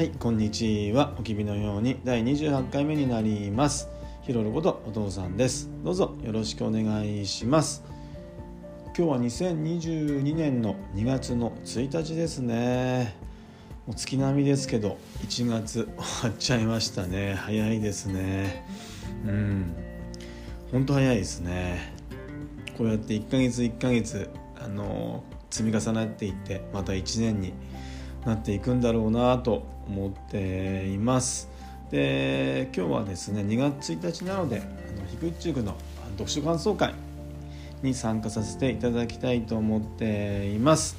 はいこんにちは。おきびのように第28回目になります。ひろることお父さんです。どうぞよろしくお願いします。今日は2022年の2月の1日ですね。もう月並みですけど1月終わっちゃいましたね。早いですね。うん。ほんと早いですね。こうやって1ヶ月1ヶ月あの積み重なっていってまた1年になっていくんだろうなと思っています。で今日はですね2月1日なのであのヒクチュクの読書感想会に参加させていただきたいと思っています。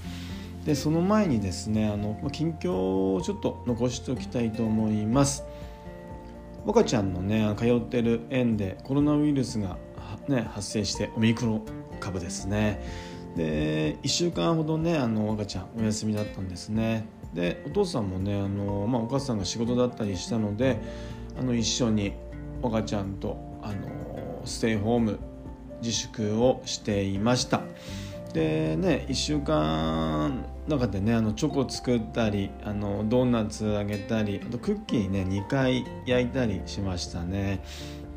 でその前にですねあの近況をちょっと残しておきたいと思います。若ちゃんのね通ってる園でコロナウイルスが、ね、発生してオミクロン株ですね。で1週間ほどねあの赤ちゃんお休みだったんですね。でお父さんもねあの、まあ、お母さんが仕事だったりしたのであの一緒に赤ちゃんとあのステイホーム自粛をしていました。でね1週間中でねあのチョコ作ったりあのドーナツあげたりあとクッキーね2回焼いたりしましたね。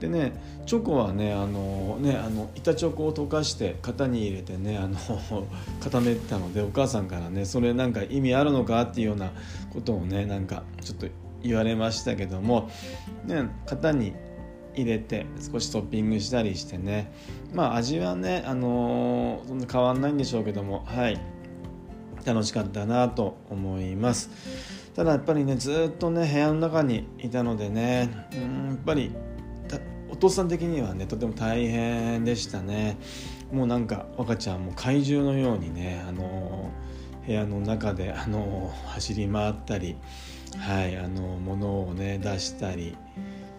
でねチョコはねあのねあの板チョコを溶かして型に入れてねあの 固めてたのでお母さんからねそれなんか意味あるのかっていうようなことをねなんかちょっと言われましたけども、ね、型に入れて少しトッピングしたりしてねまあ味はねあのそんな変わんないんでしょうけどもはい楽しかったなと思います。ただやっぱりねずっとね部屋の中にいたのでねうんやっぱりお父さん的にはねとても大変でしたね。もうなんか若ちゃんも怪獣のようにねあの部屋の中であの走り回ったりはいあの物をね出したり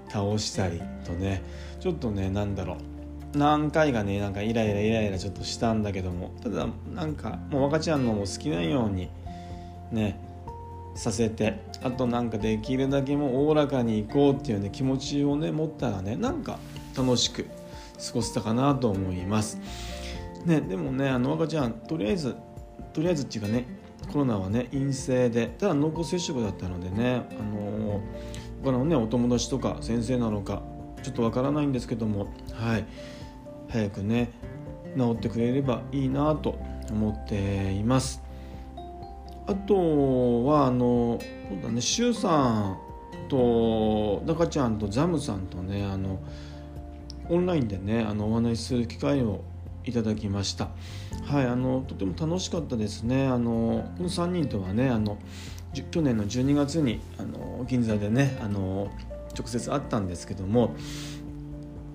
倒したりとねちょっとね何だろう。何回かねなんかイライライライラちょっとしたんだけどもただなんかもう若ちゃんのも好きなようにねさせてあとなんかできるだけもうおおらかにいこうっていうね気持ちをね持ったらねなんか楽しく過ごせたかなと思います。ねでもねあの赤ちゃんとりあえずとりあえずっていうかねコロナはね陰性でただ濃厚接触だったのでねあの他のねお友達とか先生なのかちょっとわからないんですけどもはい。早くね治ってくれればいいなと思っています。あとはあのそうだね周さんと中ちゃんとザムさんとねあのオンラインでねあのお話しする機会をいただきました。はいあのとても楽しかったですね。あのこの3人とはねあの去年の12月にあの銀座でねあの直接会ったんですけども。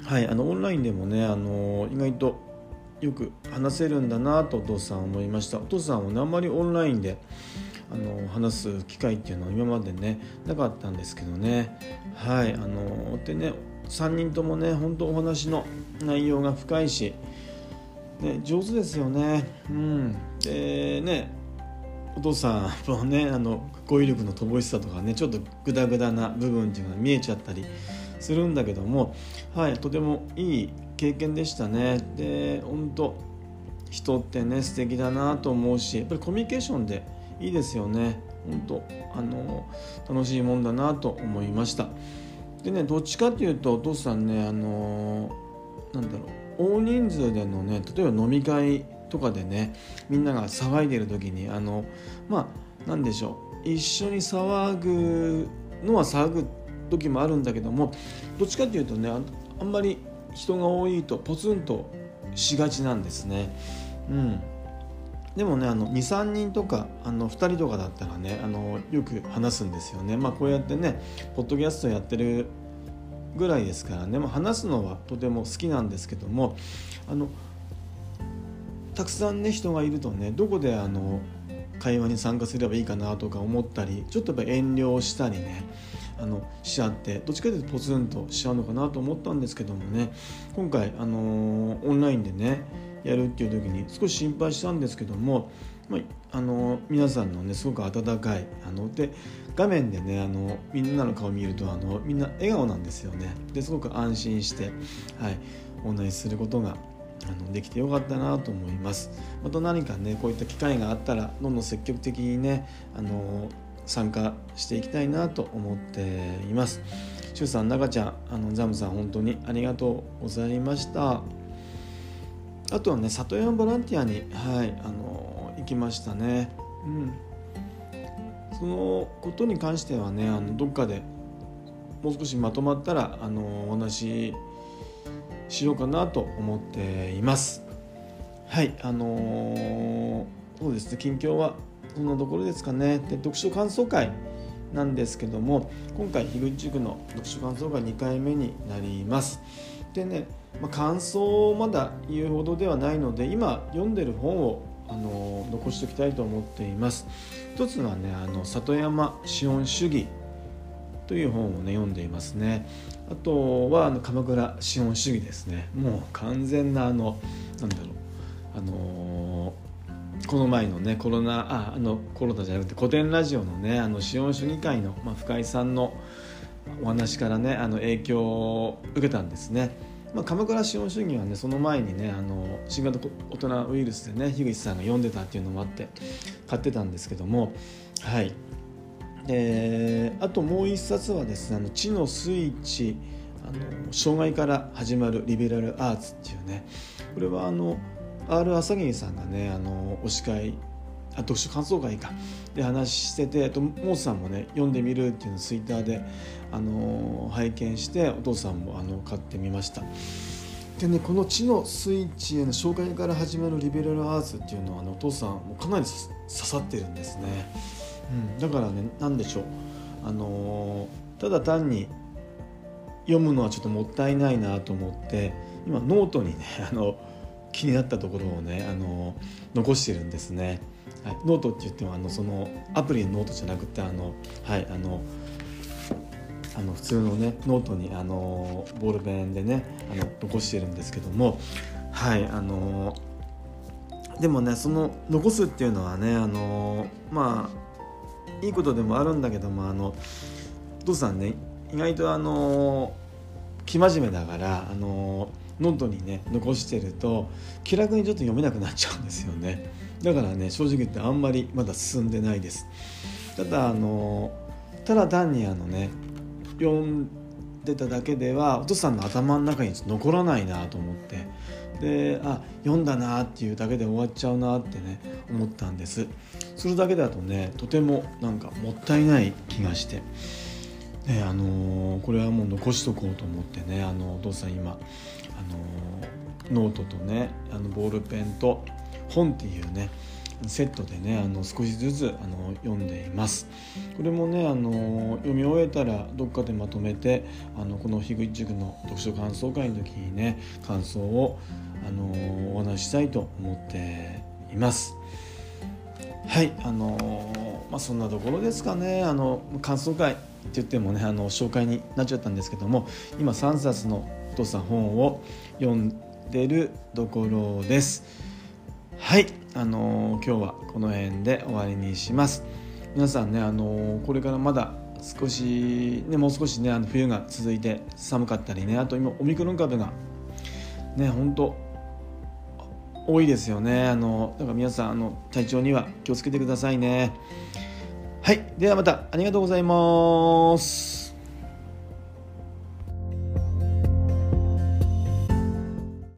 はいあのオンラインでもねあの意外とよく話せるんだなとお父さん思いました。お父さんはねあんまりオンラインであの話す機会っていうのは今までねなかったんですけどね。はいあのでね3人ともね本当お話の内容が深いし、ね、上手ですよね。うん。でねお父さんのねあの語彙力の乏しさとかねちょっとグダグダな部分っていうのが見えちゃったりするんだけどもはいとてもいい経験でしたね。で本当人ってね素敵だなと思うしやっぱりコミュニケーションでいいですよね。本当あの楽しいもんだなと思いました。でねどっちかっていうとお父さんねあのなんだろう大人数でのね例えば飲み会とかでねみんなが騒いでる時にあのまあ何でしょう一緒に騒ぐのは騒ぐ時もあるんだけどもどっちかっていうとねあんまり人が多いとポツンとしがちなんですね。うん、でもね23人とかあの2人とかだったらねあのよく話すんですよね。まあ、こうやってねポッドキャストやってるぐらいですからね、まあ、話すのはとても好きなんですけどもあのたくさんね人がいるとねどこであの会話に参加すればいいかなとか思ったりちょっとやっぱ遠慮したりねあのしちゃってどっちかというとポツンとしちゃうのかなと思ったんですけどもね。今回、あのー、オンラインでねやるっていう時に少し心配したんですけども、まあ、あのー、皆さんのねすごく温かいあので画面でねあのみんなの顔を見るとあのみんな笑顔なんですよね。ですごく安心して、はい、お話しすることがあのできてよかったなと思います。また何かねこういった機会があったらどんどん積極的にねあの参加していきたいなと思っています。しゅうさん中ちゃんあのザムさん本当にありがとうございました。あとはね里山ボランティアにはいあの行きましたね。うん。そのことに関してはねあのどっかでもう少しまとまったらあのお話ししようかなと思っています。はいあのー、そうですね近況はそんなところですかね。で読書感想会なんですけども今回樋口塾の読書感想会2回目になります。でね、まあ、感想をまだ言うほどではないので今読んでる本をあの残しておきたいと思っています。一つはねあの里山資本主義という本をね読んでいますね。あとはあの鎌倉資本主義ですね。もう完全なあのなんだろうあのー、この前のねコロナああのコロナじゃなくて古典ラジオのねあの資本主義会の、まあ、深井さんのお話からねあの影響を受けたんですね。まあ、鎌倉資本主義はねその前にねあの新型コ大人ウイルスでね樋口さんが読んでたっていうのもあって買ってたんですけどもはいであともう一冊はですね「あの地のスイッチ」あの障害から始まるリベラルアーツっていうねこれはあの R 朝霧さんがねあの推し会あ読書感想会か。で話しててとモースさんもね読んでみるっていうのをツイッターであの拝見してお父さんもあの買ってみました。でねこの「地のスイッチ」への紹介から始まるリベラルアーツっていうのはあのお父さんもかなり刺さってるんですね、うん、だからね何でしょう。あのただ単に読むのはちょっともったいないなと思って今ノートにねあの気になったところをねあの残してるんですね。はい、ノートって言ってもあのそのアプリのノートじゃなくてあのはいあのあの普通のねノートにあのボールペンでねあの残してるんですけどもはいあのでもねその残すっていうのはねあのまあいいことでもあるんだけどもあのお父さんね意外とあの生真面目だからあのノートにね残してると気楽にちょっと読めなくなっちゃうんですよね。だからね正直言ってあんまりまだ進んでないです。ただあのただ単にあのね読んでただけではお父さんの頭の中に残らないなと思って。であ読んだなっていうだけで終わっちゃうなってね思ったんです。それだけだとねとてもなんかもったいない気がして。ねあのー、これはもう残しとこうと思ってねあのお父さん今、あの、ノートとねあのボールペンと本っていうねセットでねあの少しずつあの読んでいます。これもねあの読み終えたらどっかでまとめてあのこの樋口塾の読書感想会の時にね感想をあのお話ししたいと思っています。はいあのまあそんなところですかね。あの感想会。って言ってもねあの紹介になっちゃったんですけども今3冊のお父さん本を読んでるところです。はいあの今日はこの辺で終わりにします。皆さんねあのこれからまだ少しねもう少しねあの冬が続いて寒かったりねあと今オミクロン株がね本当多いですよね。あのだから皆さんあの体調には気をつけてくださいね。はい。ではまた。ありがとうございます。